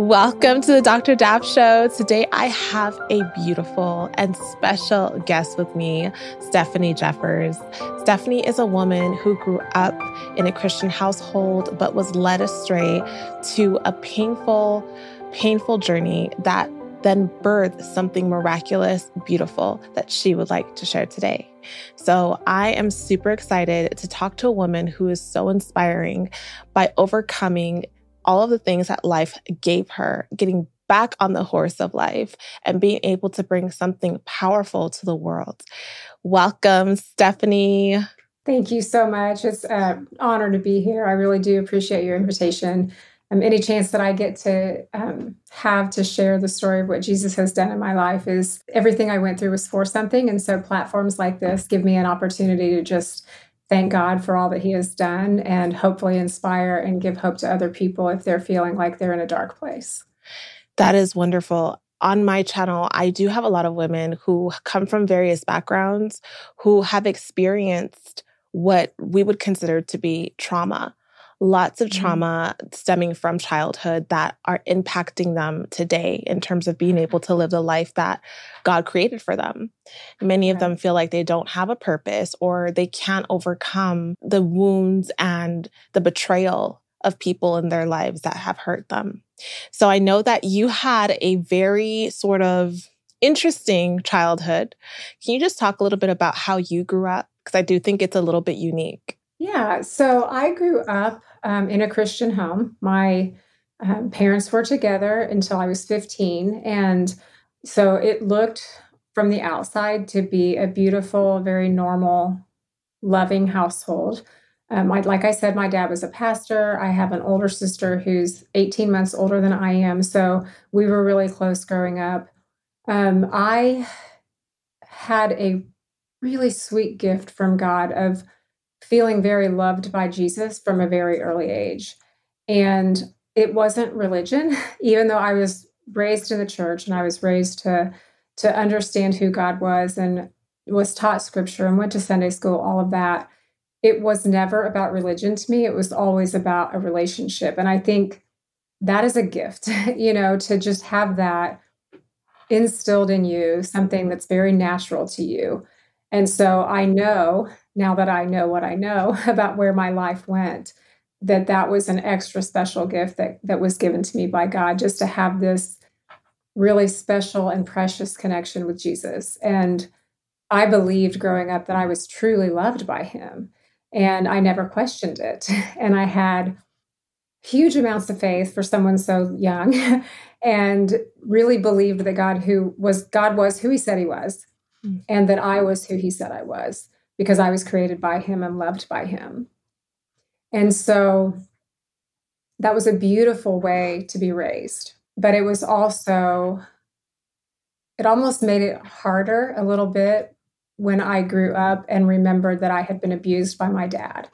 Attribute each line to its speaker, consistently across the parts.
Speaker 1: Welcome to the Dr. Daf Show. Today I have a beautiful and special guest with me, Stefanie Jeffers. Stefanie is a woman who grew up in a Christian household but was led astray to a painful, painful journey that then birthed something miraculous, beautiful that she would like to share today. So I am super excited to talk to a woman who is so inspiring by overcoming all of the things that life gave her, getting back on the horse of life and being able to bring something powerful to the world. Welcome, Stefanie.
Speaker 2: Thank you so much. It's an honor to be here. I really do appreciate your invitation. Um, any chance that I get to um, have to share the story of what Jesus has done in my life is everything I went through was for something. And so platforms like this give me an opportunity to just thank God for all that He has done and hopefully inspire and give hope to other people if they're feeling like they're in a dark place.
Speaker 1: That is wonderful. On my channel, I do have a lot of women who come from various backgrounds who have experienced what we would consider to be trauma lots of mm-hmm. trauma stemming from childhood that are impacting them today in terms of being able to live the life that God created for them. Many of them feel like they don't have a purpose or they can't overcome the wounds and the betrayal of people in their lives that have hurt them. So I know that you had a very sort of interesting childhood. Can you just talk a little bit about how you grew up? Because I do think it's a little bit unique.
Speaker 2: Yeah, so I grew up um, in a Christian home. My um, parents were together until I was 15. And so it looked from the outside to be a beautiful, very normal, loving household. Um, like I said, my dad was a pastor. I have an older sister who's 18 months older than I am. So we were really close growing up. Um, I had a really sweet gift from God of feeling very loved by Jesus from a very early age. And it wasn't religion, even though I was raised in the church and I was raised to to understand who God was and was taught scripture and went to Sunday school, all of that. It was never about religion to me. It was always about a relationship. And I think that is a gift, you know, to just have that instilled in you, something that's very natural to you. And so I know now that I know what I know about where my life went, that that was an extra special gift that, that was given to me by God just to have this really special and precious connection with Jesus. And I believed growing up that I was truly loved by him. And I never questioned it. And I had huge amounts of faith for someone so young and really believed that God who was God was who he said he was mm. and that I was who he said I was because I was created by him and loved by him. And so that was a beautiful way to be raised. But it was also, it almost made it harder a little bit when I grew up and remembered that I had been abused by my dad.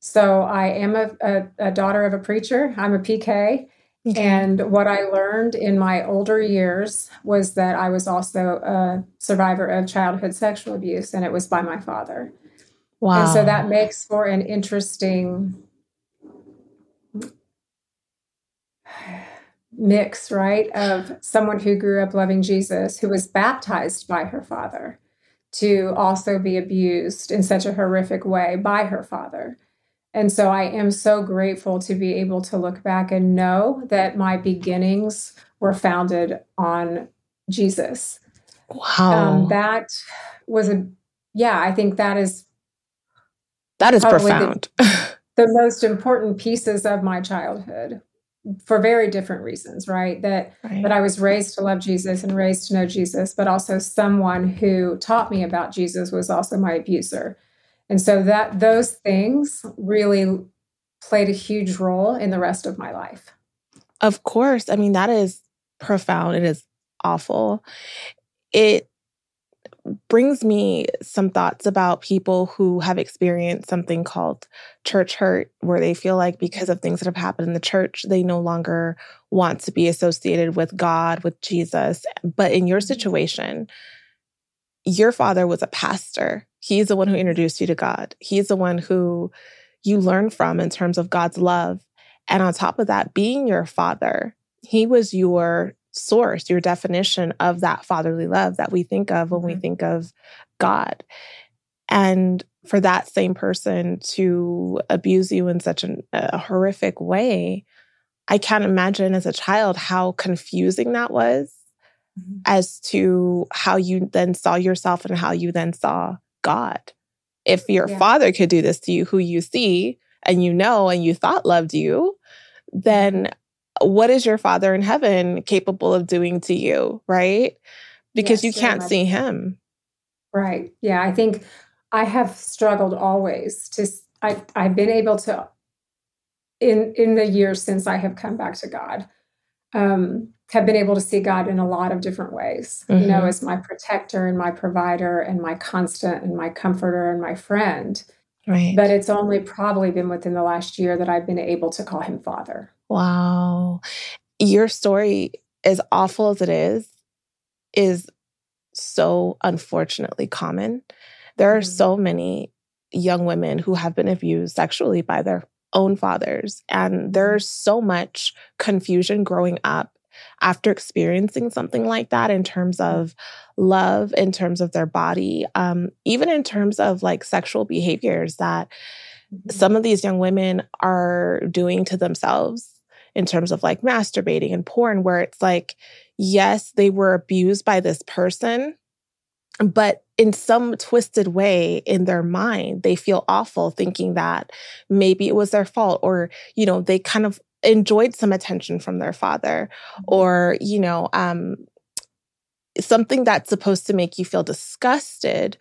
Speaker 2: So I am a, a, a daughter of a preacher, I'm a PK. Mm-hmm. And what I learned in my older years was that I was also a survivor of childhood sexual abuse, and it was by my father. Wow. And so that makes for an interesting mix, right? Of someone who grew up loving Jesus, who was baptized by her father, to also be abused in such a horrific way by her father. And so I am so grateful to be able to look back and know that my beginnings were founded on Jesus.
Speaker 1: Wow.
Speaker 2: Um, that was a, yeah, I think that is.
Speaker 1: That is profound.
Speaker 2: The, the most important pieces of my childhood for very different reasons, right? That right. that I was raised to love Jesus and raised to know Jesus, but also someone who taught me about Jesus was also my abuser. And so that those things really played a huge role in the rest of my life.
Speaker 1: Of course. I mean, that is profound. It is awful. It brings me some thoughts about people who have experienced something called church hurt, where they feel like because of things that have happened in the church, they no longer want to be associated with God, with Jesus. But in your mm-hmm. situation, your father was a pastor. He's the one who introduced you to God. He's the one who you learn from in terms of God's love. And on top of that, being your father He was your source, your definition of that fatherly love that we think of when mm-hmm. we think of God. And for that same person to abuse you in such an, a horrific way, I can't imagine as a child how confusing that was mm-hmm. as to how you then saw yourself and how you then saw God. If your yeah. father could do this to you, who you see and you know and you thought loved you, then what is your father in heaven capable of doing to you, right? Because yes, you can't see him.
Speaker 2: Right. Yeah. I think I have struggled always to, I, I've been able to, in, in the years since I have come back to God, um, have been able to see God in a lot of different ways, mm-hmm. you know, mm-hmm. as my protector and my provider and my constant and my comforter and my friend. Right. But it's only probably been within the last year that I've been able to call him father.
Speaker 1: Wow. Your story, as awful as it is, is so unfortunately common. There are mm-hmm. so many young women who have been abused sexually by their own fathers. And there's mm-hmm. so much confusion growing up after experiencing something like that in terms mm-hmm. of love, in terms of their body, um, even in terms of like sexual behaviors that mm-hmm. some of these young women are doing to themselves in terms of like masturbating and porn, where it's like, yes, they were abused by this person, but in some twisted way in their mind, they feel awful thinking that maybe it was their fault or, you know, they kind of enjoyed some attention from their father mm-hmm. or, you know, um, something that's supposed to make you feel disgusted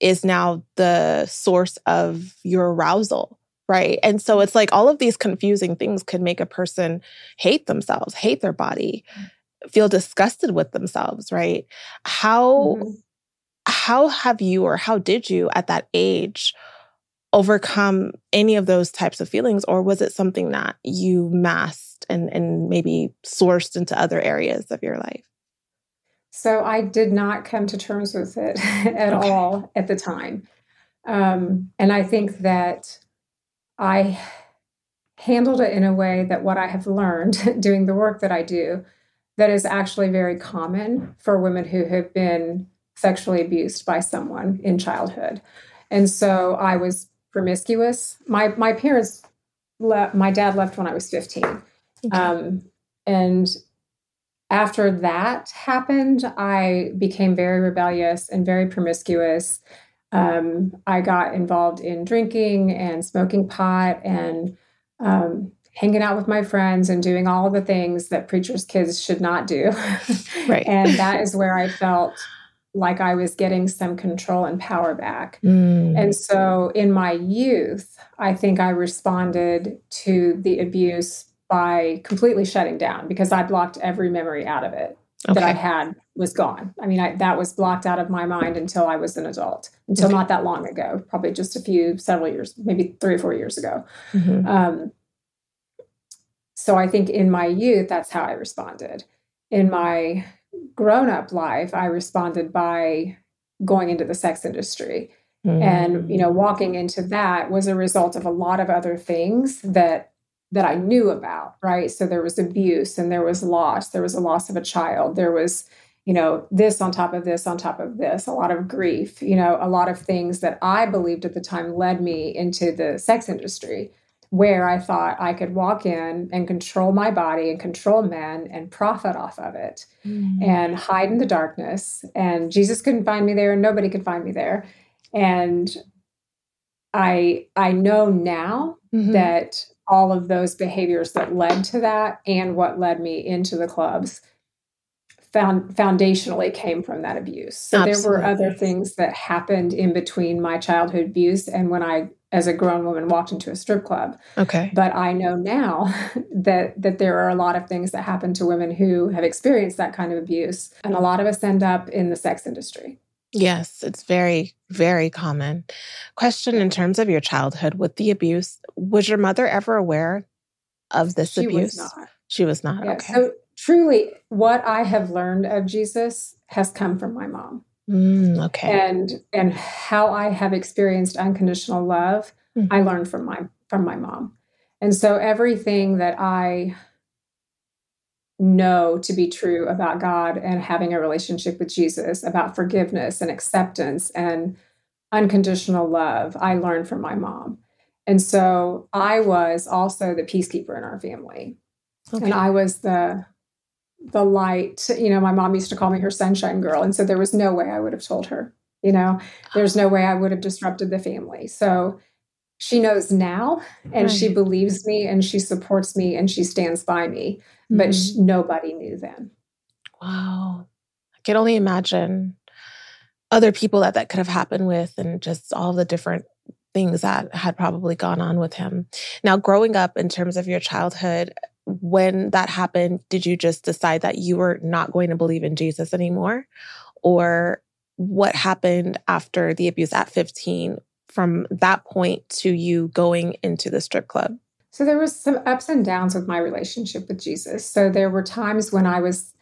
Speaker 1: is now the source of your arousal right? And so it's like all of these confusing things could make a person hate themselves, hate their body, feel disgusted with themselves, right? How mm-hmm. How have you or how did you at that age overcome any of those types of feelings or was it something that you masked and and maybe sourced into other areas of your life?
Speaker 2: So I did not come to terms with it at okay. all at the time. Um, and I think that I handled it in a way that what I have learned doing the work that I do that is actually very common for women who have been sexually abused by someone in childhood. And so I was promiscuous. My my parents left my dad left when I was 15. Okay. Um, and after that happened, I became very rebellious and very promiscuous um, I got involved in drinking and smoking pot and um, hanging out with my friends and doing all the things that preachers' kids should not do. right. and that is where I felt like I was getting some control and power back. Mm. And so in my youth, I think I responded to the abuse by completely shutting down because I blocked every memory out of it okay. that I had was gone. I mean, I, that was blocked out of my mind until I was an adult, until okay. not that long ago, probably just a few, several years, maybe three or four years ago. Mm-hmm. Um, so I think in my youth, that's how I responded. In my grown up life, I responded by going into the sex industry. Mm-hmm. And, you know, walking into that was a result of a lot of other things that that I knew about, right? So there was abuse and there was loss, there was a loss of a child, there was, you know, this on top of this on top of this, a lot of grief, you know, a lot of things that I believed at the time led me into the sex industry where I thought I could walk in and control my body and control men and profit off of it mm. and hide in the darkness. And Jesus couldn't find me there and nobody could find me there. And I I know now mm-hmm. that all of those behaviors that led to that and what led me into the clubs found foundationally came from that abuse. So Absolutely. there were other things that happened in between my childhood abuse and when I as a grown woman walked into a strip club.
Speaker 1: Okay.
Speaker 2: But I know now that that there are a lot of things that happen to women who have experienced that kind of abuse and a lot of us end up in the sex industry.
Speaker 1: Yes, it's very, very common. Question in terms of your childhood with the abuse, was your mother ever aware of this abuse?
Speaker 2: she
Speaker 1: abuse?
Speaker 2: Was not.
Speaker 1: She was not. Yeah, okay.
Speaker 2: So truly, what I have learned of Jesus has come from my mom.
Speaker 1: Mm, okay.
Speaker 2: And and how I have experienced unconditional love, mm-hmm. I learned from my from my mom. And so everything that I know to be true about God and having a relationship with Jesus, about forgiveness and acceptance and unconditional love, I learned from my mom. And so I was also the peacekeeper in our family. Okay. And I was the the light, you know, my mom used to call me her sunshine girl. And so there was no way I would have told her, you know, there's no way I would have disrupted the family. So she knows now and right. she believes me and she supports me and she stands by me but mm-hmm. nobody knew then.
Speaker 1: Wow. I can only imagine other people that that could have happened with and just all the different things that had probably gone on with him. Now, growing up in terms of your childhood, when that happened, did you just decide that you were not going to believe in Jesus anymore? Or what happened after the abuse at 15 from that point to you going into the strip club?
Speaker 2: So there was some ups and downs with my relationship with Jesus. So there were times when I was,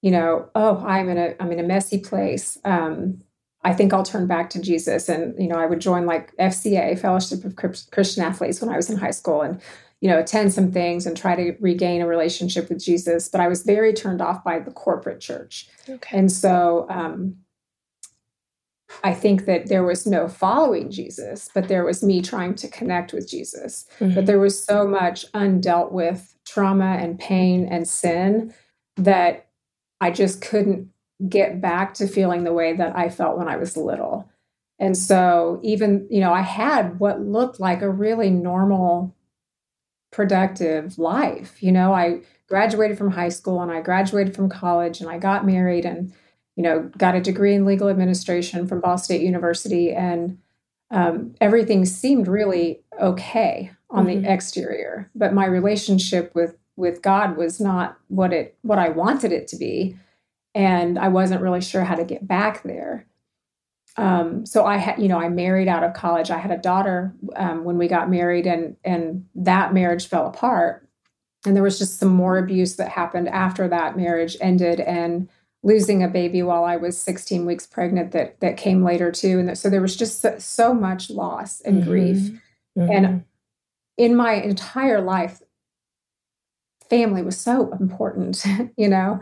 Speaker 2: you know, oh, I'm in a I'm in a messy place. Um, I think I'll turn back to Jesus, and you know, I would join like FCA Fellowship of Christian Athletes when I was in high school, and you know, attend some things and try to regain a relationship with Jesus. But I was very turned off by the corporate church, okay. and so um, I think that there was no following Jesus, but there was me trying to connect with Jesus. Mm-hmm. But there was so much undealt with trauma and pain and sin that I just couldn't get back to feeling the way that I felt when I was little. And so, even, you know, I had what looked like a really normal, productive life. You know, I graduated from high school and I graduated from college and I got married and you know, got a degree in legal administration from Ball State University, and um, everything seemed really okay on mm-hmm. the exterior. But my relationship with with God was not what it what I wanted it to be, and I wasn't really sure how to get back there. Um, so I had, you know, I married out of college. I had a daughter um, when we got married, and and that marriage fell apart. And there was just some more abuse that happened after that marriage ended, and losing a baby while I was 16 weeks pregnant that that came later too and that, so there was just so, so much loss and mm-hmm. grief mm-hmm. and in my entire life family was so important you know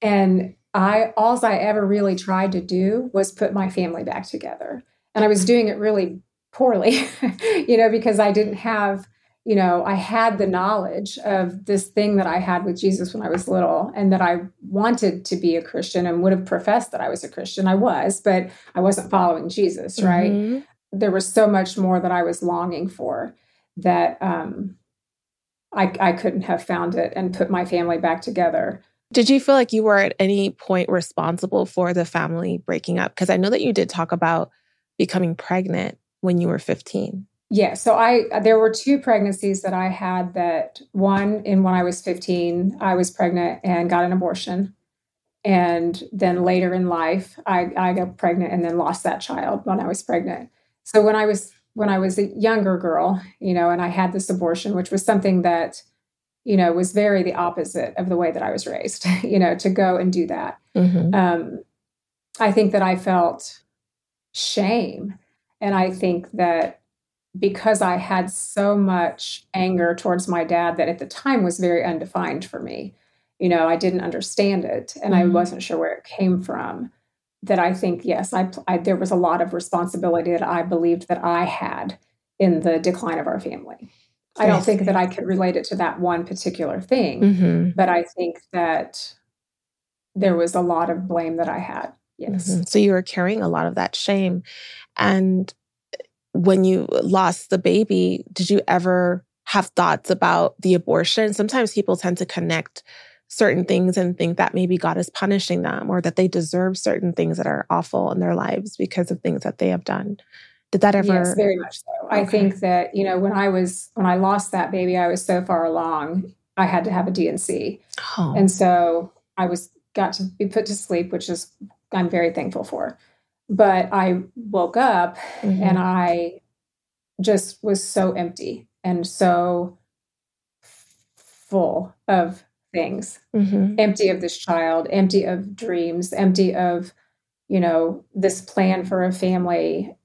Speaker 2: and I alls I ever really tried to do was put my family back together and I was doing it really poorly you know because I didn't have you know, I had the knowledge of this thing that I had with Jesus when I was little and that I wanted to be a Christian and would have professed that I was a Christian. I was, but I wasn't following Jesus, right? Mm-hmm. There was so much more that I was longing for that um, I, I couldn't have found it and put my family back together.
Speaker 1: Did you feel like you were at any point responsible for the family breaking up? Because I know that you did talk about becoming pregnant when you were 15.
Speaker 2: Yeah, so I there were two pregnancies that I had that one in when I was 15, I was pregnant and got an abortion. And then later in life, I, I got pregnant and then lost that child when I was pregnant. So when I was when I was a younger girl, you know, and I had this abortion, which was something that, you know, was very the opposite of the way that I was raised, you know, to go and do that. Mm-hmm. Um, I think that I felt shame. And I think that because I had so much anger towards my dad that at the time was very undefined for me. You know, I didn't understand it and mm-hmm. I wasn't sure where it came from. That I think, yes, I, I, there was a lot of responsibility that I believed that I had in the decline of our family. I don't think that I could relate it to that one particular thing, mm-hmm. but I think that there was a lot of blame that I had. Yes. Mm-hmm.
Speaker 1: So you were carrying a lot of that shame. And when you lost the baby, did you ever have thoughts about the abortion? Sometimes people tend to connect certain things and think that maybe God is punishing them or that they deserve certain things that are awful in their lives because of things that they have done. Did that ever?
Speaker 2: Yes, very much so. Okay. I think that, you know, when I was, when I lost that baby, I was so far along, I had to have a D&C. Oh. And so I was, got to be put to sleep, which is, I'm very thankful for. But I woke up mm-hmm. and I just was so empty and so full of things mm-hmm. empty of this child, empty of dreams, empty of, you know, this plan for a family,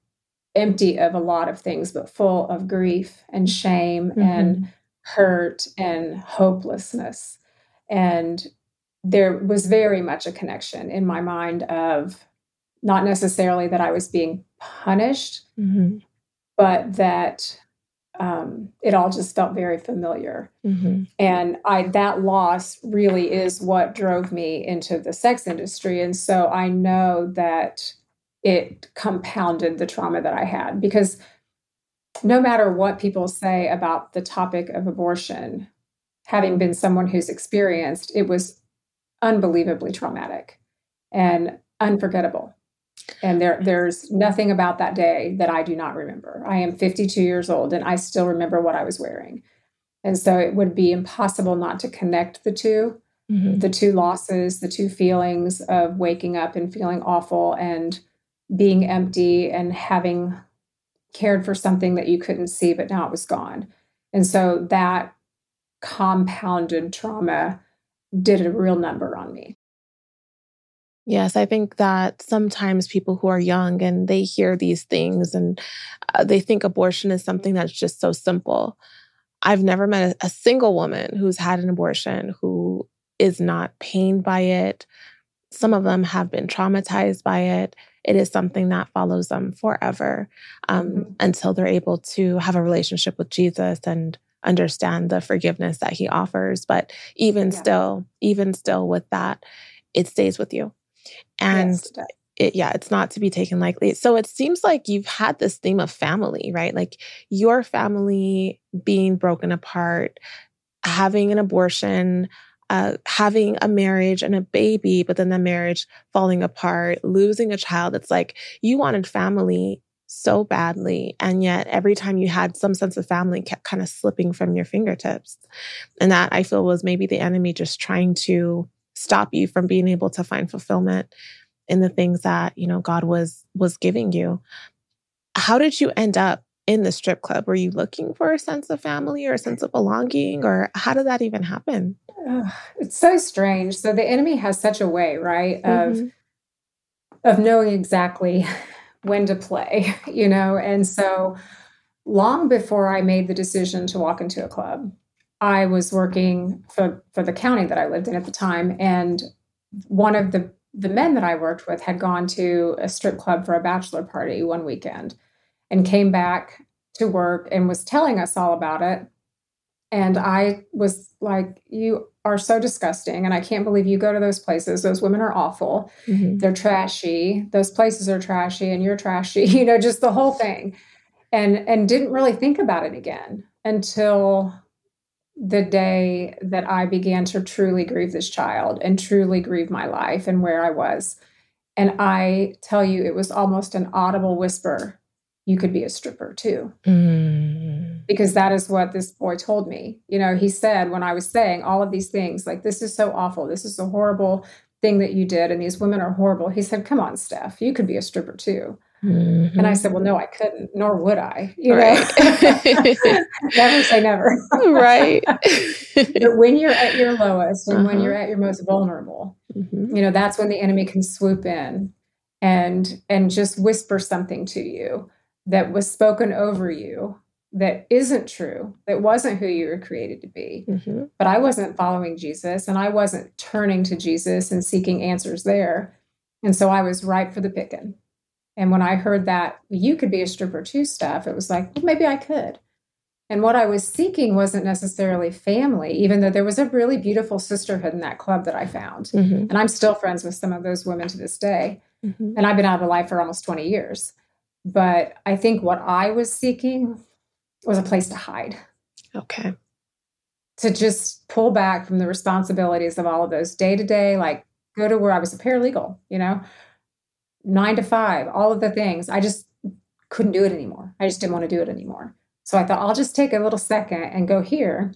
Speaker 2: empty of a lot of things, but full of grief and shame mm-hmm. and hurt and hopelessness. And there was very much a connection in my mind of not necessarily that I was being punished, mm-hmm. but that um, it all just felt very familiar. Mm-hmm. And I that loss really is what drove me into the sex industry. And so I know that it compounded the trauma that I had because no matter what people say about the topic of abortion, having been someone who's experienced, it was unbelievably traumatic and unforgettable. And there, there's nothing about that day that I do not remember. I am 52 years old and I still remember what I was wearing. And so it would be impossible not to connect the 2 mm-hmm. the two losses, the two feelings of waking up and feeling awful and being empty and having cared for something that you couldn't see, but now it was gone. And so that compounded trauma did a real number on me.
Speaker 1: Yes, I think that sometimes people who are young and they hear these things and uh, they think abortion is something that's just so simple. I've never met a, a single woman who's had an abortion who is not pained by it. Some of them have been traumatized by it. It is something that follows them forever um, mm-hmm. until they're able to have a relationship with Jesus and understand the forgiveness that he offers. But even yeah. still, even still with that, it stays with you. And yes, it, yeah, it's not to be taken lightly. So it seems like you've had this theme of family, right? Like your family being broken apart, having an abortion, uh, having a marriage and a baby, but then the marriage falling apart, losing a child. It's like you wanted family so badly. And yet, every time you had some sense of family, kept kind of slipping from your fingertips. And that I feel was maybe the enemy just trying to stop you from being able to find fulfillment in the things that, you know, God was was giving you. How did you end up in the strip club? Were you looking for a sense of family or a sense of belonging or how did that even happen?
Speaker 2: It's so strange. So the enemy has such a way, right, of mm-hmm. of knowing exactly when to play, you know? And so long before I made the decision to walk into a club, I was working for, for the county that I lived in at the time. And one of the, the men that I worked with had gone to a strip club for a bachelor party one weekend and came back to work and was telling us all about it. And I was like, You are so disgusting. And I can't believe you go to those places. Those women are awful. Mm-hmm. They're trashy. Those places are trashy and you're trashy, you know, just the whole thing. And and didn't really think about it again until the day that I began to truly grieve this child and truly grieve my life and where I was. And I tell you, it was almost an audible whisper you could be a stripper too. Mm. Because that is what this boy told me. You know, he said when I was saying all of these things, like, this is so awful. This is a horrible thing that you did. And these women are horrible. He said, come on, Steph, you could be a stripper too. Mm-hmm. And I said, well, no, I couldn't, nor would I. You right. never say never.
Speaker 1: right.
Speaker 2: but when you're at your lowest and uh-huh. when you're at your most vulnerable, mm-hmm. you know, that's when the enemy can swoop in and and just whisper something to you that was spoken over you that isn't true, that wasn't who you were created to be. Mm-hmm. But I wasn't following Jesus and I wasn't turning to Jesus and seeking answers there. And so I was ripe for the picking. And when I heard that you could be a stripper too stuff, it was like, well, maybe I could. And what I was seeking wasn't necessarily family, even though there was a really beautiful sisterhood in that club that I found. Mm-hmm. And I'm still friends with some of those women to this day. Mm-hmm. And I've been out of life for almost 20 years. But I think what I was seeking was a place to hide.
Speaker 1: Okay.
Speaker 2: To just pull back from the responsibilities of all of those day to day, like go to where I was a paralegal, you know, nine to five, all of the things. I just couldn't do it anymore. I just didn't want to do it anymore. So I thought I'll just take a little second and go here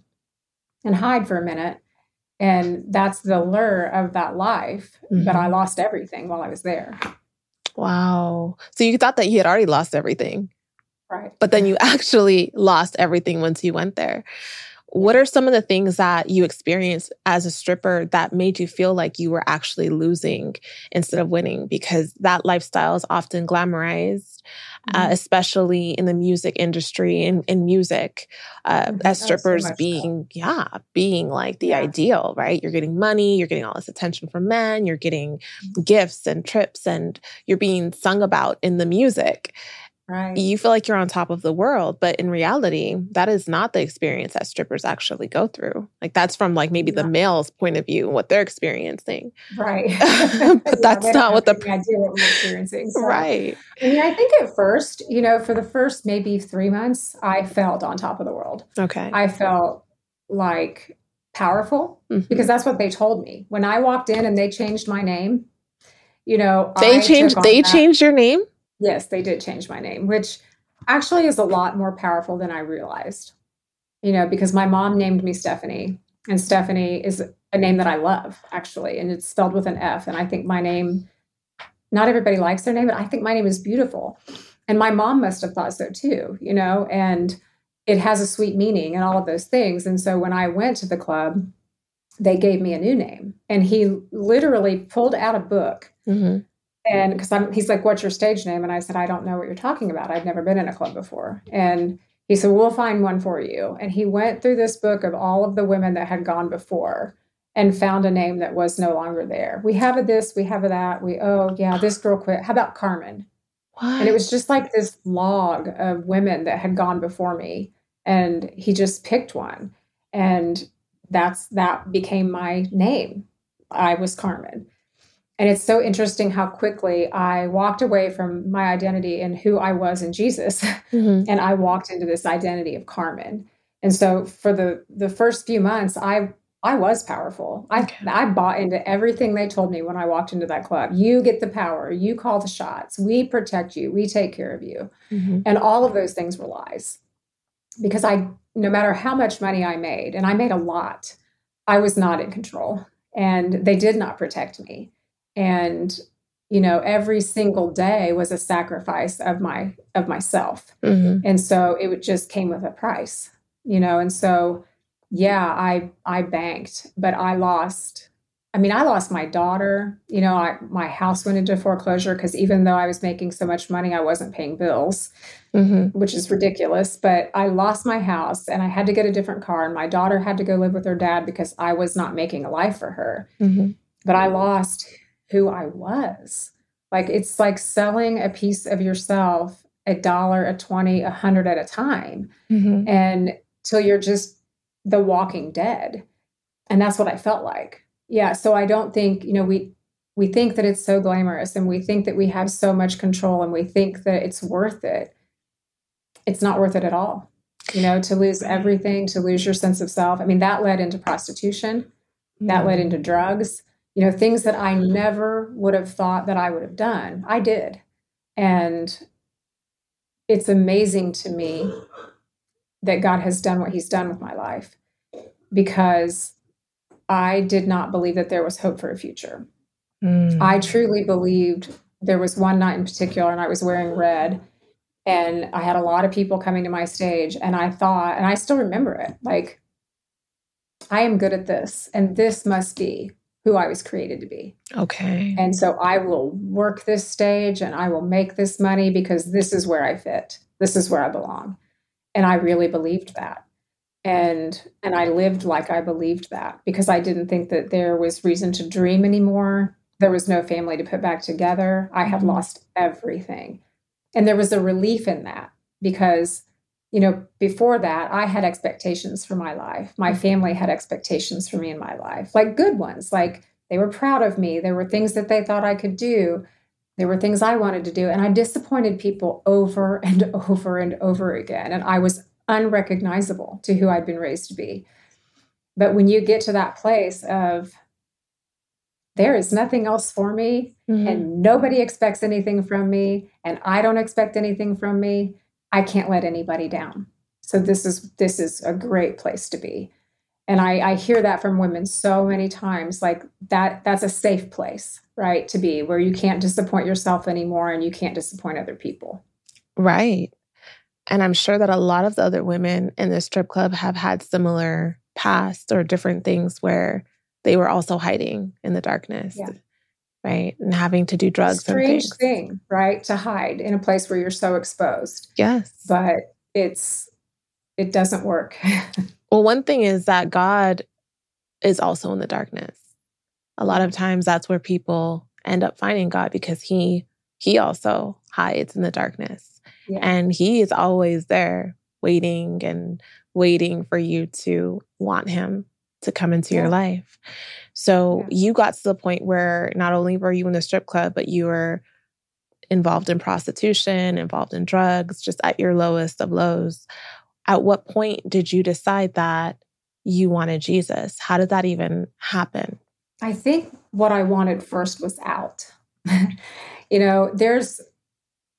Speaker 2: and hide for a minute. And that's the lure of that life. Mm-hmm. But I lost everything while I was there.
Speaker 1: Wow. So you thought that you had already lost everything.
Speaker 2: Right.
Speaker 1: But then you actually lost everything once you went there. What are some of the things that you experienced as a stripper that made you feel like you were actually losing instead of winning? Because that lifestyle is often glamorized, mm-hmm. uh, especially in the music industry and in music, uh, mm-hmm. as strippers so being, yeah, being like the yeah. ideal, right? You're getting money, you're getting all this attention from men, you're getting mm-hmm. gifts and trips, and you're being sung about in the music. Right. You feel like you're on top of the world, but in reality, that is not the experience that strippers actually go through. Like that's from like maybe yeah. the male's point of view and what they're experiencing.
Speaker 2: Right.
Speaker 1: but that's not what the
Speaker 2: idea what we're experiencing.
Speaker 1: So, right.
Speaker 2: I mean, I think at first, you know, for the first maybe three months, I felt on top of the world.
Speaker 1: Okay.
Speaker 2: I felt like powerful mm-hmm. because that's what they told me. When I walked in and they changed my name, you know,
Speaker 1: they I changed they that. changed your name?
Speaker 2: Yes, they did change my name, which actually is a lot more powerful than I realized. You know, because my mom named me Stefanie, and Stefanie is a name that I love, actually, and it's spelled with an F. And I think my name, not everybody likes their name, but I think my name is beautiful. And my mom must have thought so too, you know, and it has a sweet meaning and all of those things. And so when I went to the club, they gave me a new name. And he literally pulled out a book mm-hmm. And because I'm, he's like, "What's your stage name?" And I said, "I don't know what you're talking about. I've never been in a club before." And he said, "We'll find one for you." And he went through this book of all of the women that had gone before and found a name that was no longer there. We have a this, we have a that. We oh yeah, this girl quit. How about Carmen? What? And it was just like this log of women that had gone before me, and he just picked one, and that's that became my name. I was Carmen. And it's so interesting how quickly I walked away from my identity and who I was in Jesus. Mm-hmm. and I walked into this identity of Carmen. And so for the the first few months, I I was powerful. I okay. I bought into everything they told me when I walked into that club. You get the power. You call the shots. We protect you. We take care of you. Mm-hmm. And all of those things were lies. Because I no matter how much money I made, and I made a lot, I was not in control. And they did not protect me and you know every single day was a sacrifice of my of myself mm-hmm. and so it just came with a price you know and so yeah i i banked but i lost i mean i lost my daughter you know I, my house went into foreclosure because even though i was making so much money i wasn't paying bills mm-hmm. which is ridiculous but i lost my house and i had to get a different car and my daughter had to go live with her dad because i was not making a life for her mm-hmm. but i lost who I was. Like it's like selling a piece of yourself a dollar, a 20, a hundred at a time. Mm-hmm. And till you're just the walking dead. And that's what I felt like. Yeah. So I don't think, you know, we we think that it's so glamorous and we think that we have so much control and we think that it's worth it. It's not worth it at all. You know, to lose everything, to lose your sense of self. I mean, that led into prostitution, mm-hmm. that led mm-hmm. into drugs, you know, things that I never would have thought that I would have done. I did. And it's amazing to me that God has done what he's done with my life because I did not believe that there was hope for a future. Mm. I truly believed there was one night in particular, and I was wearing red, and I had a lot of people coming to my stage, and I thought, and I still remember it, like, I am good at this, and this must be who I was created to be.
Speaker 1: Okay.
Speaker 2: And so I will work this stage and I will make this money because this is where I fit. This is where I belong. And I really believed that. And and I lived like I believed that because I didn't think that there was reason to dream anymore. There was no family to put back together. I had mm-hmm. lost everything. And there was a relief in that because you know, before that, I had expectations for my life. My mm-hmm. family had expectations for me in my life, like good ones. Like they were proud of me. There were things that they thought I could do. There were things I wanted to do. And I disappointed people over and over and over again. And I was unrecognizable to who I'd been raised to be. But when you get to that place of, there is nothing else for me, mm-hmm. and nobody expects anything from me, and I don't expect anything from me I can't let anybody down. So this is this is a great place to be. And I, I hear that from women so many times, like that that's a safe place, right? To be where you can't disappoint yourself anymore and you can't disappoint other people.
Speaker 1: Right. And I'm sure that a lot of the other women in the strip club have had similar past or different things where they were also hiding in the darkness. Yeah. Right. And having to do drugs.
Speaker 2: Strange thing, right? To hide in a place where you're so exposed.
Speaker 1: Yes.
Speaker 2: But it's it doesn't work.
Speaker 1: well, one thing is that God is also in the darkness. A lot of times that's where people end up finding God because he he also hides in the darkness. Yeah. And he is always there waiting and waiting for you to want him to come into yeah. your life. So yeah. you got to the point where not only were you in the strip club, but you were involved in prostitution, involved in drugs, just at your lowest of lows. At what point did you decide that you wanted Jesus? How did that even happen?
Speaker 2: I think what I wanted first was out. you know, there's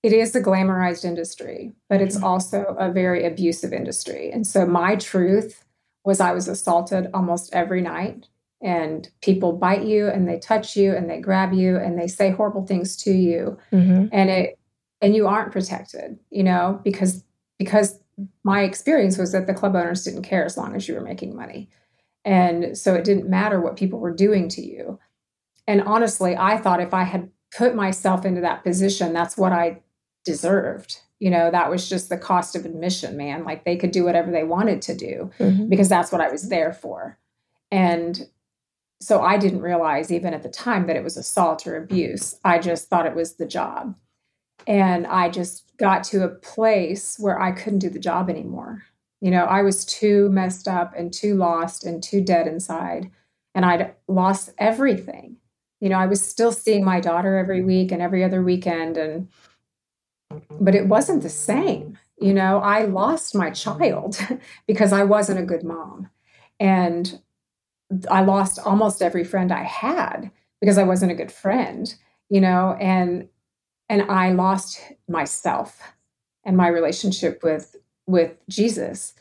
Speaker 2: it is a glamorized industry, but it's mm-hmm. also a very abusive industry. And so my truth was I was assaulted almost every night. And people bite you and they touch you and they grab you and they say horrible things to you. Mm-hmm. and it and you aren't protected you know because because my experience was that the club owners didn't care as long as you were making money. And so it didn't matter what people were doing to you. And honestly i thought if i had put myself into that position that's what i deserved you know that was just the cost of admission man like they could do whatever they wanted to do mm-hmm. because that's what i was there for and so I didn't realize even at the time that it was assault or abuse. I just thought it was the job. And I just got to a place where I couldn't do the job anymore. You know, I was too messed up and too lost and too dead inside. And I'd lost everything. You know, I was still seeing my daughter every week and every other weekend. And, but it wasn't the same. You know, I lost my child because I wasn't a good mom. And I lost almost every friend I had because I wasn't a good friend, you know, and and I lost myself and my relationship with with Jesus.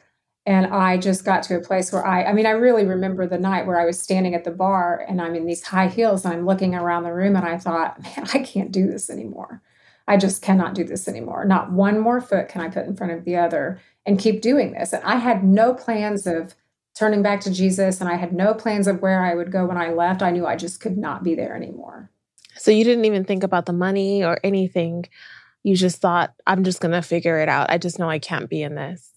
Speaker 2: And I just got to a place where I I mean I really remember the night where I was standing at the bar and I'm in these high heels and I'm looking around the room and I thought, man, I can't do this anymore. I just cannot do this anymore. Not one more foot can I put in front of the other and keep doing this. And I had no plans of turning back to Jesus and I had no plans of where I would go when I left. I knew I just could not be there anymore.
Speaker 1: So you didn't even think about the money or anything. You just thought, I'm just going to figure it out. I just know I can't be in this.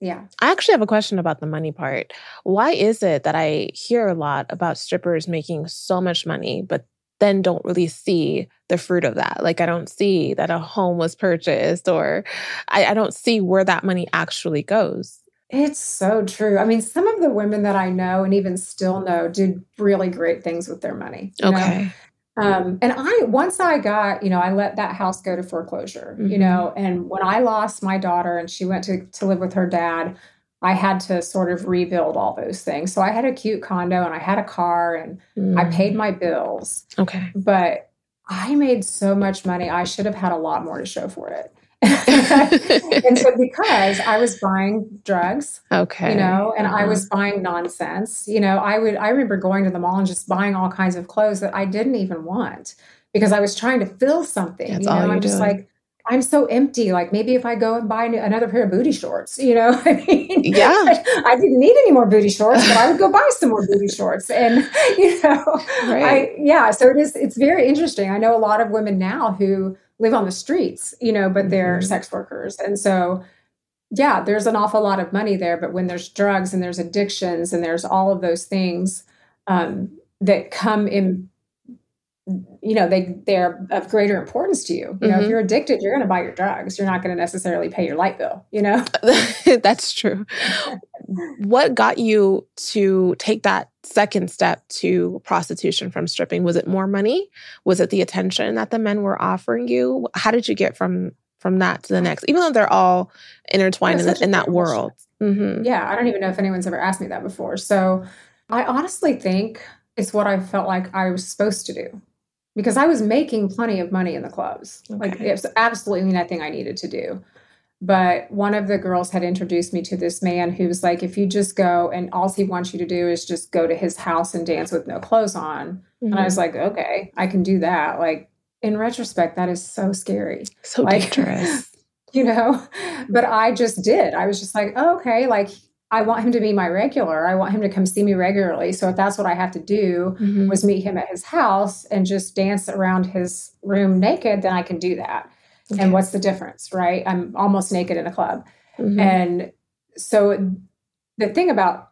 Speaker 2: Yeah.
Speaker 1: I actually have a question about the money part. Why is it that I hear a lot about strippers making so much money, but then don't really see the fruit of that? Like, I don't see that a home was purchased or I, I don't see where that money actually goes.
Speaker 2: It's so true. I mean, some of the women that I know and even still know did really great things with their money.
Speaker 1: Okay.
Speaker 2: Um, and I, once I got, you know, I let that house go to foreclosure, mm-hmm. you know, and when I lost my daughter and she went to, to live with her dad, I had to sort of rebuild all those things. So I had a cute condo and I had a car and mm. I paid my bills.
Speaker 1: Okay.
Speaker 2: But I made so much money. I should have had a lot more to show for it. and so because I was buying drugs,
Speaker 1: okay,
Speaker 2: you know, and uh-huh. I was buying nonsense, you know, I would I remember going to the mall and just buying all kinds of clothes that I didn't even want because I was trying to fill something. That's you know, I'm just like I'm so empty. Like maybe if I go and buy another pair of booty shorts, you know, I mean,
Speaker 1: yeah, I,
Speaker 2: I, didn't need any more booty shorts, but I would go buy some more booty shorts. And, you know, right. I, yeah, so it is, it's very interesting. I know a lot of women now who live on the streets, you know, but they're mm-hmm. sex workers. And so, yeah, there's an awful lot of money there. But when there's drugs and there's addictions and there's all of those things um, that come in, you know, they they're of greater importance to you. You mm-hmm. know, if mm-hmm. you're addicted, you're going to buy your drugs. You're not going to necessarily pay your light bill. You know,
Speaker 1: that's true. what got you to take that second step to prostitution from stripping? Was it more money? Was it the attention that the men were offering you? How did you get from from that to the next? Even though they're all intertwined in, the, in that world.
Speaker 2: Mm-hmm. Yeah, I don't even know if anyone's ever asked me that before. So I honestly think it's what I felt like I was supposed to do because I was making plenty of money in the clubs. Okay. Like was absolutely nothing I needed to do. But one of the girls had introduced me to this man who was like, if you just go and all he wants you to do is just go to his house and dance with no clothes on. Mm-hmm. And I was mm-hmm. like, okay, I can do that. Like in retrospect, that is so scary.
Speaker 1: So like, dangerous.
Speaker 2: you know, but I just did. I was just like, oh, okay, like I want him to be my regular. I want him to come see me regularly. So if that's what I have to do mm-hmm. was meet him at his house and just dance around his room naked, then I can do that. Okay. And what's the difference, right? I'm almost naked in a club. Mm-hmm. And so the thing about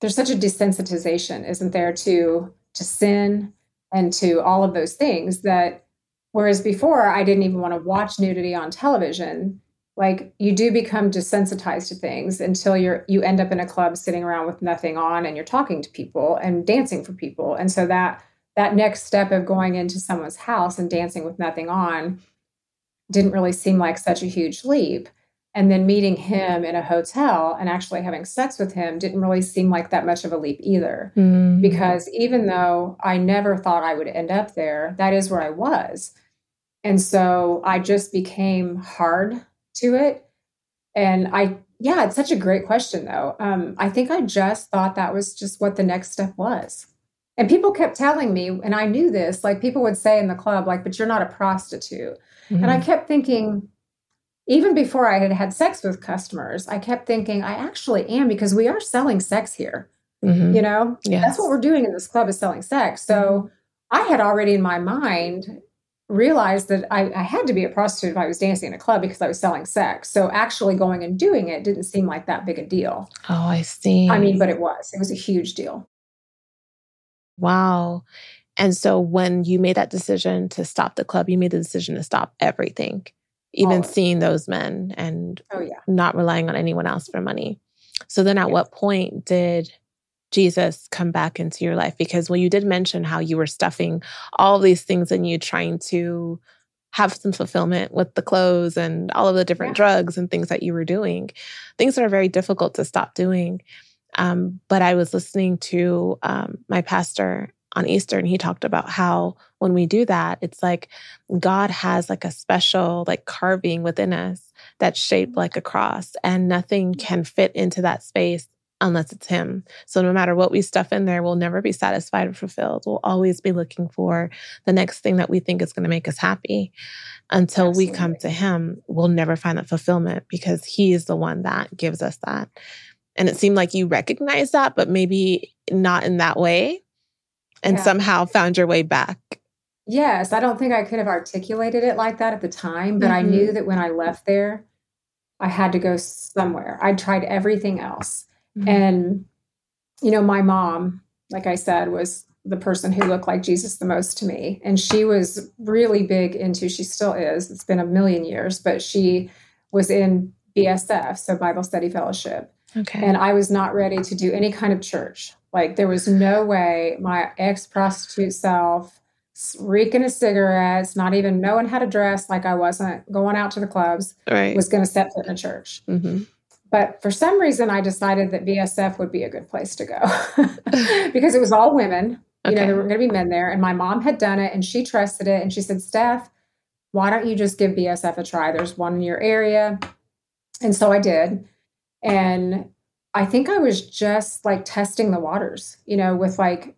Speaker 2: there's such a desensitization, isn't there, to to sin and to all of those things that whereas before I didn't even want to watch nudity on television, like you do become desensitized to things until you're you end up in a club sitting around with nothing on and you're talking to people and dancing for people. And so that that next step of going into someone's house and dancing with nothing on didn't really seem like such a huge leap and then meeting him in a hotel and actually having sex with him didn't really seem like that much of a leap either mm. because even though i never thought i would end up there that is where i was and so i just became hard to it and i yeah it's such a great question though um, i think i just thought that was just what the next step was and people kept telling me and i knew this like people would say in the club like but you're not a prostitute mm-hmm. and i mm-hmm. kept thinking even before I had had sex with customers, I kept thinking, I actually am because we are selling sex here. Mm-hmm. You know, yes. that's what we're doing in this club is selling sex. So mm-hmm. I had already in my mind realized that I, I, had to be a prostitute if I was dancing in a club because I was selling sex. So actually going and doing it didn't seem like that big a deal.
Speaker 1: Oh, I see.
Speaker 2: I mean, but it was. It was a huge deal.
Speaker 1: Wow. And so when you made that decision to stop the club, you made the decision to stop everything even seeing those men and
Speaker 2: oh, yeah.
Speaker 1: not relying on anyone else for money. So then at yes. what point did Jesus come back into your life? Because well, you did mention how you were stuffing all these things in you trying to have some fulfillment with the clothes and all of the different yeah. drugs and things that you were doing, things that are very difficult to stop doing. Um, but I was listening to um, my pastor on Easter and he talked about how when we do that, it's like God has like a special like carving within us that's shaped like a cross and nothing can fit into that space unless it's him. So no matter what we stuff in there, we'll never be satisfied or fulfilled. We'll always be looking for the next thing that we think is going to make us happy. Until Absolutely. we come to him, we'll never find that fulfillment because he is the one that gives us that. And it seemed like you recognized that, but maybe not in that way and yeah. somehow found your way back.
Speaker 2: Yes, I don't think I could have articulated it like that at the time, but mm-hmm. I knew that when I left there, I had to go somewhere. I tried everything else. Mm-hmm. And, you know, my mom, like I said, was the person who looked like Jesus the most to me. And she was really big into, she still is, it's been a million years, but she was in BSF, so Bible Study Fellowship.
Speaker 1: Okay.
Speaker 2: And I was not ready to do any kind of church. Like there was no way my ex prostitute self, reeking of cigarettes, not even knowing how to dress, like I wasn't going out to the clubs,
Speaker 1: right.
Speaker 2: was going to step foot in a church.
Speaker 1: Mm-hmm.
Speaker 2: But for some reason, I decided that BSF would be a good place to go because it was all women. You okay. know, there were going to be men there, and my mom had done it, and she trusted it, and she said, "Steph, why don't you just give BSF a try? There's one in your area." And so I did, and I think I was just like testing the waters, you know, with like,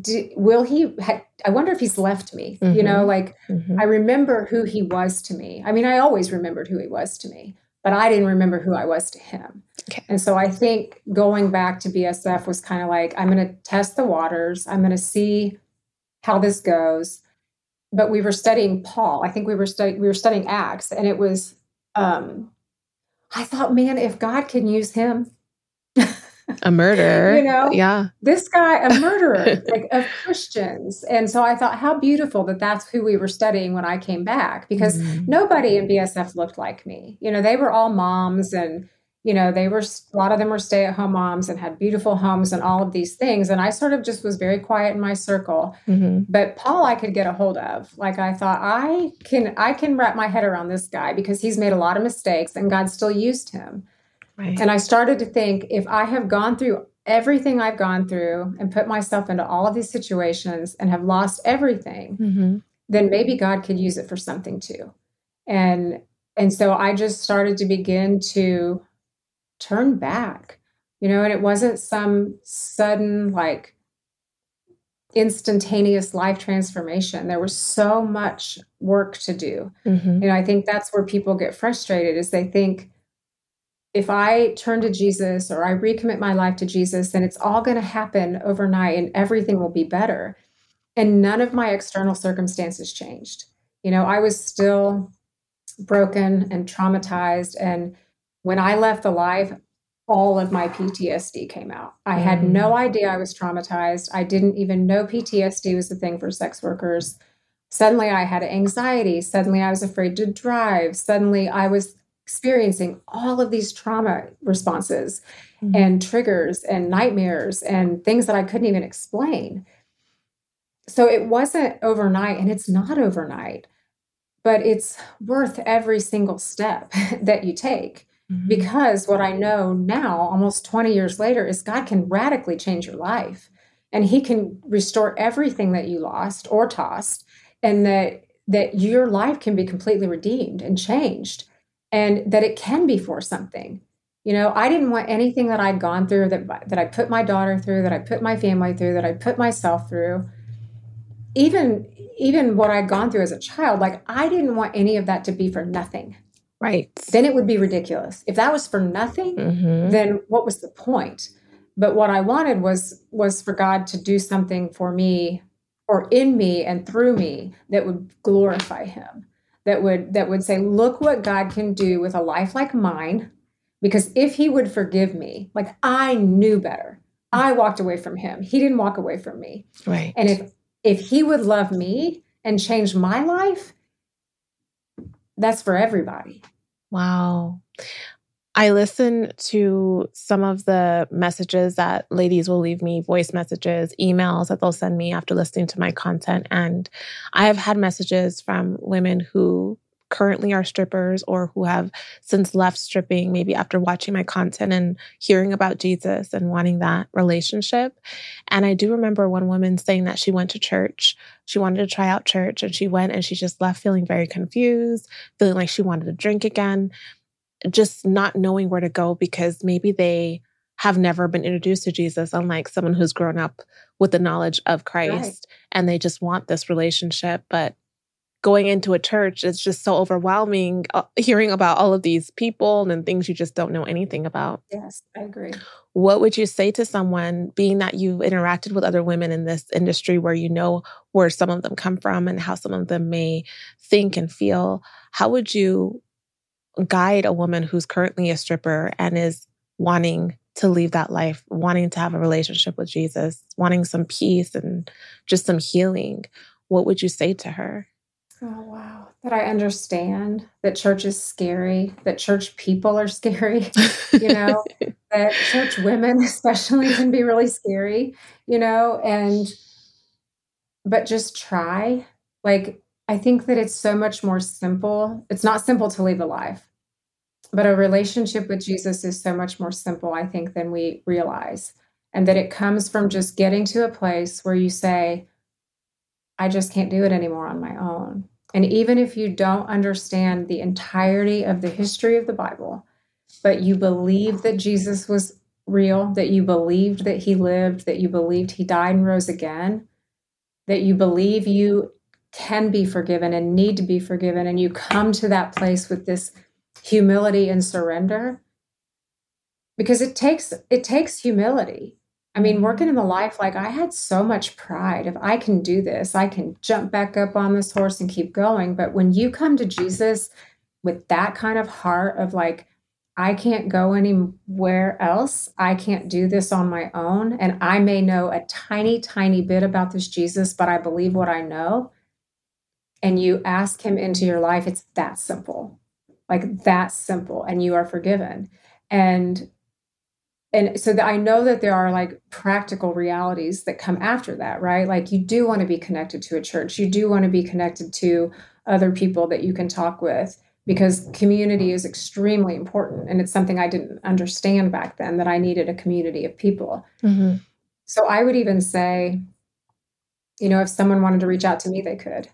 Speaker 2: do, will he? Ha- I wonder if he's left me. Mm-hmm. You know, mm-hmm. like mm-hmm. I remember who he was to me. I mean, I always remembered who he was to me, but I didn't remember who I was to him.
Speaker 1: Okay.
Speaker 2: And so I think going back to BSF was kind of like I'm going to test the waters. I'm going to see how this goes. But we were studying Paul. I think we were studying we were studying Acts, and it was um, I thought, man, if God can use him,
Speaker 1: a murderer,
Speaker 2: you know,
Speaker 1: yeah,
Speaker 2: this guy, a murderer, like of Christians. And so I thought, how beautiful that that's who we were studying when I came back, because mm-hmm. nobody in BSF looked like me. You know, they were all moms and you know, they were a lot of them were stay at home moms and had beautiful homes and all of these things. And I sort of just was very quiet in my circle. Mm-hmm. But Paul, I could get a hold of. Like I thought, I can I can wrap my head around this guy because he's made a lot of mistakes and God still used him. Right. And I started to think if I have gone through everything I've gone through and put myself into all of these situations and have lost everything, mm-hmm. then maybe God could use it for something too. And and so I just started to begin to turn back, you know, and it wasn't some sudden like instantaneous life transformation. There was so much work to do.
Speaker 1: Mhm.
Speaker 2: You know, I think that's where people get frustrated is they think if I turn to Jesus or I recommit my life to Jesus, then it's all going to happen overnight and everything will be better. And none of my external circumstances changed. You know, I was still broken and traumatized. And when I left the life, all of my PTSD came out. I had
Speaker 1: Mm.
Speaker 2: no idea I was traumatized. I didn't even know PTSD was a thing for sex workers. Suddenly I had anxiety. Suddenly I was afraid to drive. Suddenly I was experiencing all of these trauma responses
Speaker 1: Mhm.
Speaker 2: and triggers and nightmares and things that I couldn't even explain. So it wasn't overnight, and it's not overnight, but it's worth every single step that you take.
Speaker 1: Mhm.
Speaker 2: Because what I know now, almost 20 years later, is God can radically change your life and He can restore everything that you lost or tossed, and that that your life can be completely redeemed and changed, and that it can be for something. You know, I didn't want anything that I'd gone through, that that I put my daughter through, that I put my family through, that I put myself through, even even what I'd gone through as a child. Like I didn't want any of that to be for nothing.
Speaker 1: Right.
Speaker 2: Then it would be ridiculous. If that was for nothing,
Speaker 1: Mhm.
Speaker 2: then what was the point? But what I wanted was was for God to do something for me or in me and through me that would glorify him. That would that would say, look what God can do with a life like mine. Because if he would forgive me, like I knew better. I walked away from him. He didn't walk away from me.
Speaker 1: Right.
Speaker 2: And if if he would love me and change my life, that's for everybody.
Speaker 1: Wow. I listen to some of the messages that ladies will leave me, voice messages, emails that they'll send me after listening to my content. And I have had messages from women who currently are strippers or who have since left stripping, maybe after watching my content and hearing about Jesus and wanting that relationship. And I do remember one woman saying that she went to church. She wanted to try out church and she went and she just left feeling very confused, feeling like she wanted to drink again just not knowing where to go because maybe they have never been introduced to Jesus, unlike someone who's grown up with the knowledge of Christ
Speaker 2: Right.
Speaker 1: and they just want this relationship. But going into a church, it's just so overwhelming uh, hearing about all of these people and things you just don't know anything about.
Speaker 2: Yes, I agree.
Speaker 1: What would you say to someone, being that you've interacted with other women in this industry where you know where some of them come from and how some of them may think and feel? How would you guide a woman who's currently a stripper and is wanting to leave that life, wanting to have a relationship with Jesus, wanting some peace and just some healing? What would you say to her?
Speaker 2: Oh, wow. That I understand that church is scary, that church people are scary, you know, that church women, especially, can be really scary, you know, and, but just try. Like, I think that it's so much more simple. It's not simple to leave a life, but a relationship with Jesus is so much more simple, I think, than we realize. And that it comes from just getting to a place where you say, I just can't do it anymore on my own. And even if you don't understand the entirety of the history of the Bible, but you believe that Jesus was real, that you believed that he lived, that you believed he died and rose again, that you believe you can be forgiven and need to be forgiven, and you come to that place with this humility and surrender, because it takes it takes humility. I mean, working in the life, like I had so much pride. If I can do this, I can jump back up on this horse and keep going. But when you come to Jesus with that kind of heart of like, I can't go anywhere else, I can't do this on my own. And I may know a tiny, tiny bit about this Jesus, but I believe what I know. And you ask him into your life, it's that simple, like that simple, and you are forgiven. And and so that I know that there are like practical realities that come after that, right? Like you do want to be connected to a church, you do want to be connected to other people that you can talk with because community is extremely important, and it's something I didn't understand back then that I needed a community of people.
Speaker 1: Mm-hmm.
Speaker 2: So I would even say, you know, if someone wanted to reach out to me, they could,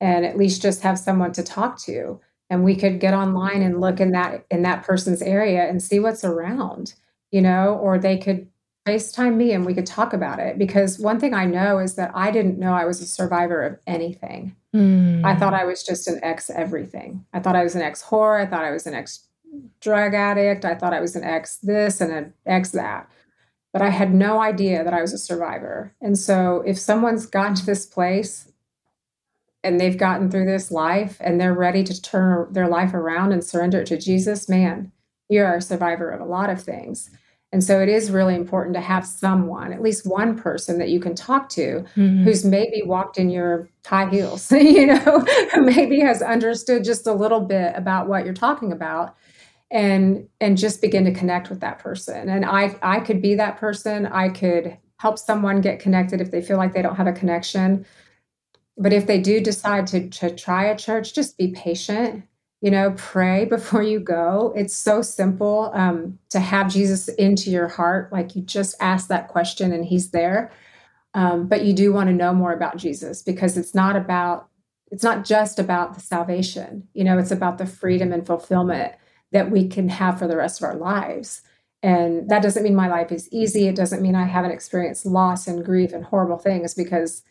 Speaker 2: and at least just have someone to talk to, and we could get online and look in that in that person's area and see what's around you know, or they could FaceTime me and we could talk about it. Because one thing I know is that I didn't know I was a survivor of anything. Mm. I thought I was just an ex everything. I thought I was an ex whore. I thought I was an ex drug addict. I thought I was an ex this and an ex that. But I had no idea that I was a survivor. And so if someone's gotten to this place and they've gotten through this life and they're ready to turn their life around and surrender it to Jesus, man, you are a survivor of a lot of things. And so it is really important to have someone, at least one person that you can talk to mm-hmm. who's maybe walked in your high heels, you know, who maybe has understood just a little bit about what you're talking about and and just begin to connect with that person. And I I could be that person. I could help someone get connected if they feel like they don't have a connection. But if they do decide to, to try a church, just be patient. You know pray before you go. It's so simple um, to have jesus into your heart. Like you just ask that question and he's there. Um, but you do want to know more about jesus because it's not about it's not just about the salvation. You know it's about the freedom and fulfillment that we can have for the rest of our lives. And that doesn't mean my life is easy. It doesn't mean i haven't experienced loss and grief and horrible things because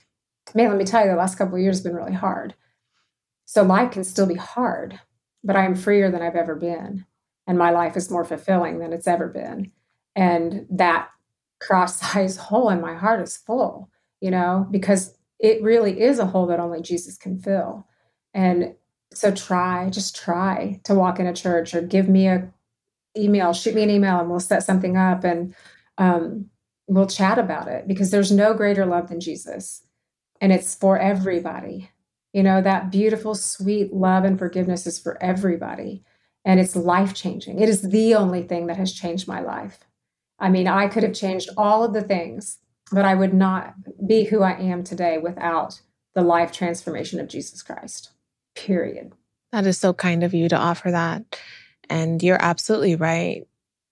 Speaker 2: man let me tell you the last couple of years have been really hard so life can still be hard but I'm freer than I've ever been. And my life is more fulfilling than it's ever been. And that cross size hole in my heart is full, you know, because it really is a hole that only Jesus can fill. And so try, just try to walk in a church or give me a email, shoot me an email and we'll set something up and um, we'll chat about it because there's no greater love than Jesus. And it's for everybody. You know, that beautiful, sweet love and forgiveness is for everybody. And it's life changing. It is the only thing that has changed my life. I mean, I could have changed all of the things, but I would not be who I am today without the life transformation of Jesus Christ. Period.
Speaker 1: That is so kind of you to offer that. And you're absolutely right.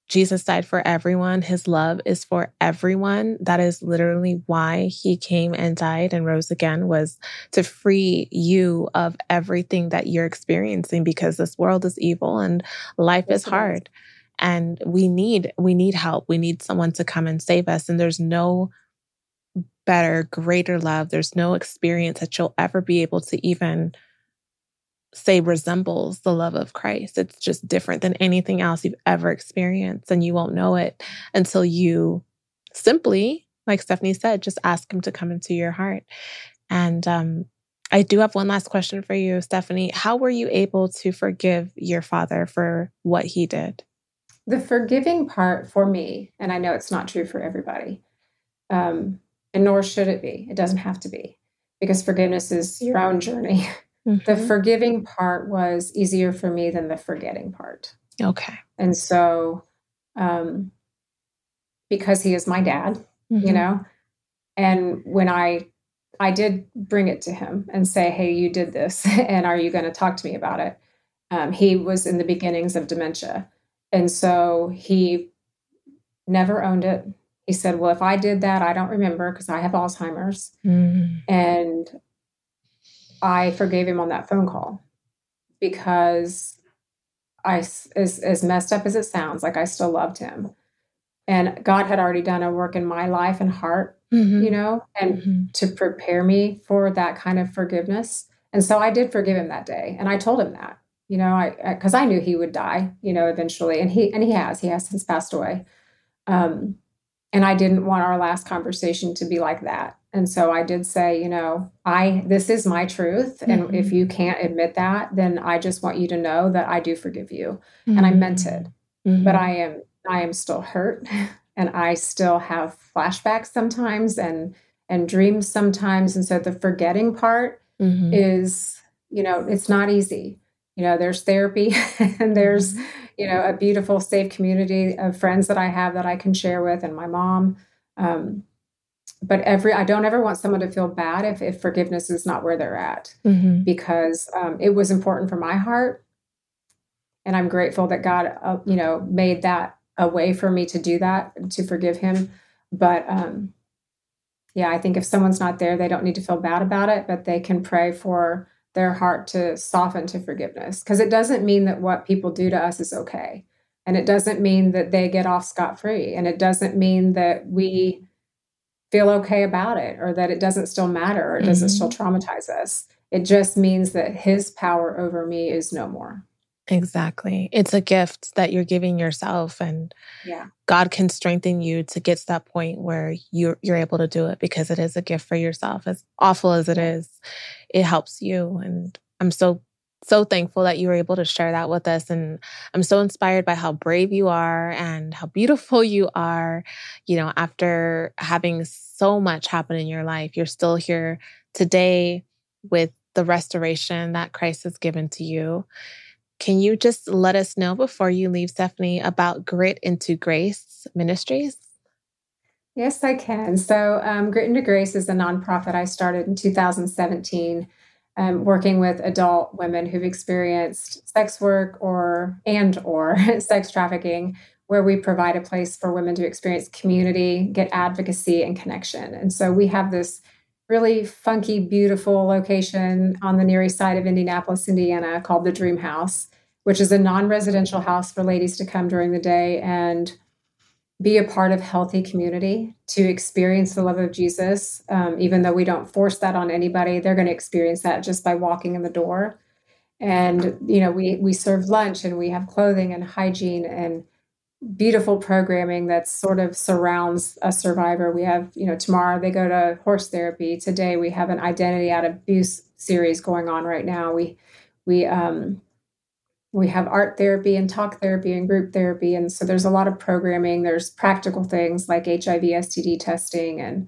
Speaker 1: Jesus died for everyone. His love is for everyone. That is literally why he came and died and rose again was to free you of everything that you're experiencing because this world is evil and life yes, is hard. And we need we need help. We need someone to come and save us and there's no better, greater love. There's no experience that you'll ever be able to even say resembles the love of Christ. It's just different than anything else you've ever experienced. And you won't know it until you simply, like Stefanie said, just ask him to come into your heart. And um, I do have one last question for you, Stefanie. How were you able to forgive your father for what he did?
Speaker 2: The forgiving part for me, and I know it's not true for everybody, um, and nor should it be. It doesn't have to be, because forgiveness is your own journey. Mm-hmm. The forgiving part was easier for me than the forgetting part.
Speaker 1: Okay.
Speaker 2: And so, um, because he is my dad, mm-hmm. you know, and when I I did bring it to him and say, "Hey, you did this, and are you going to talk to me about it?" Um, he was in the beginnings of dementia, and so he never owned it. He said, "Well, if I did that, I don't remember because I have Alzheimer's." Mm. And I forgave him on that phone call because I, as, as messed up as it sounds, like I still loved him. And God had already done a work in my life and heart, mm-hmm. you know, and mm-hmm. to prepare me for that kind of forgiveness. And so I did forgive him that day. And I told him that, you know, I, because I, I knew he would die, you know, eventually. And he, and he has, he has since passed away. Um, and I didn't want our last conversation to be like that. And so I did say, you know, I this is my truth and mm-hmm. if you can't admit that, then I just want you to know that I do forgive you. Mm-hmm. And I meant it. Mm-hmm. But I am I am still hurt and I still have flashbacks sometimes and and dreams sometimes and so the forgetting part mm-hmm. is, you know, it's not easy. You know, there's therapy and there's, mm-hmm. you know, a beautiful safe community of friends that I have that I can share with and my mom um, but every I don't ever want someone to feel bad if, if forgiveness is not where they're at mm-hmm. because um, it was important for my heart, and I'm grateful that God, uh, you know, made that a way for me to do that to forgive him. But um, yeah, I think if someone's not there, they don't need to feel bad about it, but they can pray for their heart to soften to forgiveness because it doesn't mean that what people do to us is okay. And it doesn't mean that they get off scot free. And it doesn't mean that we feel okay about it or that it doesn't still matter or doesn't mm-hmm. still traumatize us. It just means that his power over me is no more.
Speaker 1: Exactly. It's a gift that you're giving yourself and
Speaker 2: yeah.
Speaker 1: God can strengthen you to get to that point where you're you're able to do it because it is a gift for yourself. As awful as it is, it helps you and I'm so so thankful that you were able to share that with us and I'm so inspired by how brave you are and how beautiful you are. You know, after having so much happen in your life, you're still here today with the restoration that Christ has given to you. Can you just let us know before you leave, Stefanie, about Grit into Grace Ministries?
Speaker 2: Yes, I can. So, um, Grit into Grace is a nonprofit I started in 2017, um, working with adult women who've experienced sex work or and or sex trafficking, where we provide a place for women to experience community, get advocacy, and connection. And so, we have this really funky, beautiful location on the Near East side of Indianapolis, Indiana, called the Dream House, which is a non residential house for ladies to come during the day and be a part of healthy community to experience the love of jesus um, even though we don't force that on anybody they're going to experience that just by walking in the door and you know we we serve lunch and we have clothing and hygiene and beautiful programming that sort of surrounds a survivor. We have, you know, tomorrow they go to horse therapy. Today we have an identity out of abuse series going on right now. We we um we have art therapy and talk therapy and group therapy and so there's a lot of programming there's practical things like hiv std testing and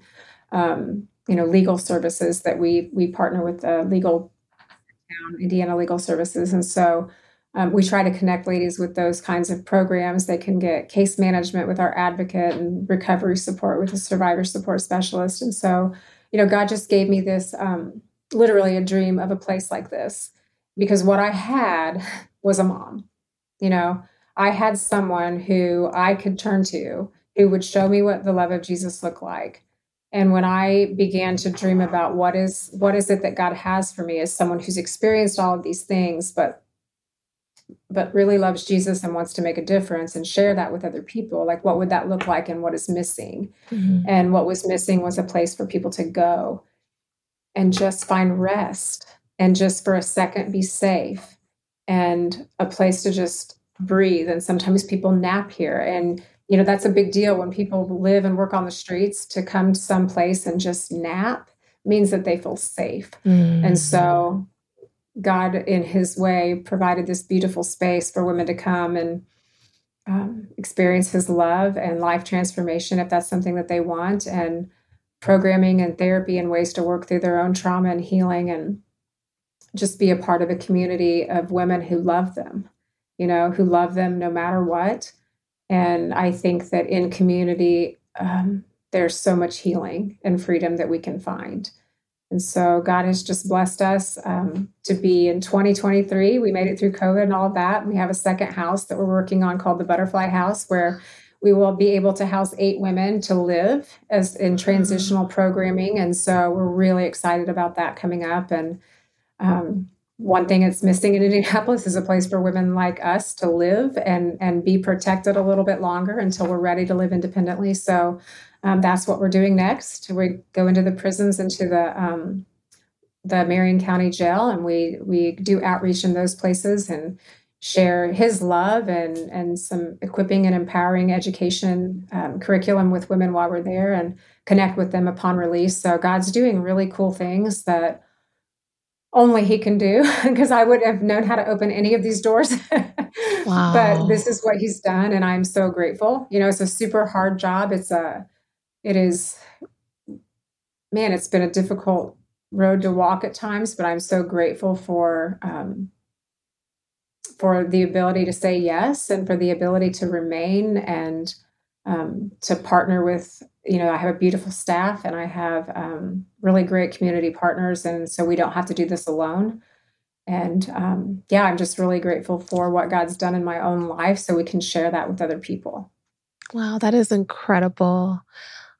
Speaker 2: um, you know legal services that we we partner with the legal indiana legal services and so um, we try to connect ladies with those kinds of programs. They can get case management with our advocate and recovery support with a survivor support specialist. And so, you know, God just gave me this um, literally a dream of a place like this because what I had was a mom. You know, I had someone who I could turn to who would show me what the love of Jesus looked like. And when I began to dream about what is what is it that God has for me as someone who's experienced all of these things, but but really loves Jesus and wants to make a difference and share that with other people, like what would that look like and what is missing? Mm-hmm. And what was missing was a place for people to go and just find rest and just for a second be safe and a place to just breathe. And sometimes people nap here. And, you know, that's a big deal when people live and work on the streets to come to some place and just nap means that they feel safe. Mm-hmm. And so God, in His way, provided this beautiful space for women to come and um, experience His love and life transformation if that's something that they want, and programming and therapy and ways to work through their own trauma and healing, and just be a part of a community of women who love them, you know, who love them no matter what. And I think that in community, um, there's so much healing and freedom that we can find. And so God has just blessed us um, to be in 2023. We made it through COVID and all of that. We have a second house that we're working on called the Butterfly House, where we will be able to house eight women to live as in transitional programming. And so we're really excited about that coming up. And um, one thing that's missing in Indianapolis is a place for women like us to live and and be protected a little bit longer until we're ready to live independently. So um, that's what we're doing next. We go into the prisons, into the um, the Marion County Jail, and we we do outreach in those places and share His love and and some equipping and empowering education um, curriculum with women while we're there, and connect with them upon release. So God's doing really cool things that only he can do because I would have known how to open any of these doors. wow. But this is what he's done and I'm so grateful. You know, it's a super hard job. It's a it is man it's been a difficult road to walk at times but i'm so grateful for um, for the ability to say yes and for the ability to remain and um, to partner with you know i have a beautiful staff and i have um, really great community partners and so we don't have to do this alone and um, yeah i'm just really grateful for what god's done in my own life so we can share that with other people
Speaker 1: wow that is incredible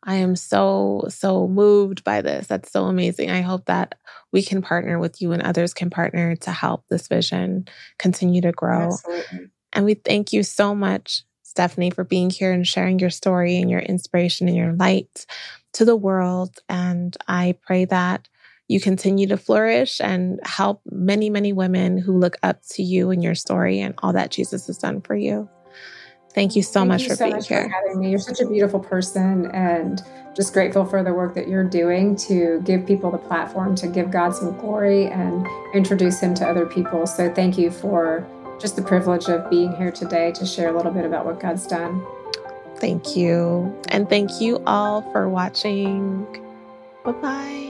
Speaker 1: I am so, so moved by this. That's so amazing. I hope that we can partner with you and others can partner to help this vision continue to grow. Absolutely. And we thank you so much, Stefanie, for being here and sharing your story and your inspiration and your light to the world. And I pray that you continue to flourish and help many, many women who look up to you and your story and all that Jesus has done for you. Thank you so
Speaker 2: Thank
Speaker 1: much
Speaker 2: you
Speaker 1: for
Speaker 2: so
Speaker 1: being
Speaker 2: much
Speaker 1: here.
Speaker 2: For having me. You're such a beautiful person and just grateful for the work that you're doing to give people the platform to give God some glory and introduce him to other people. So thank you for just the privilege of being here today to share a little bit about what God's done.
Speaker 1: Thank you. And thank you all for watching. Bye bye.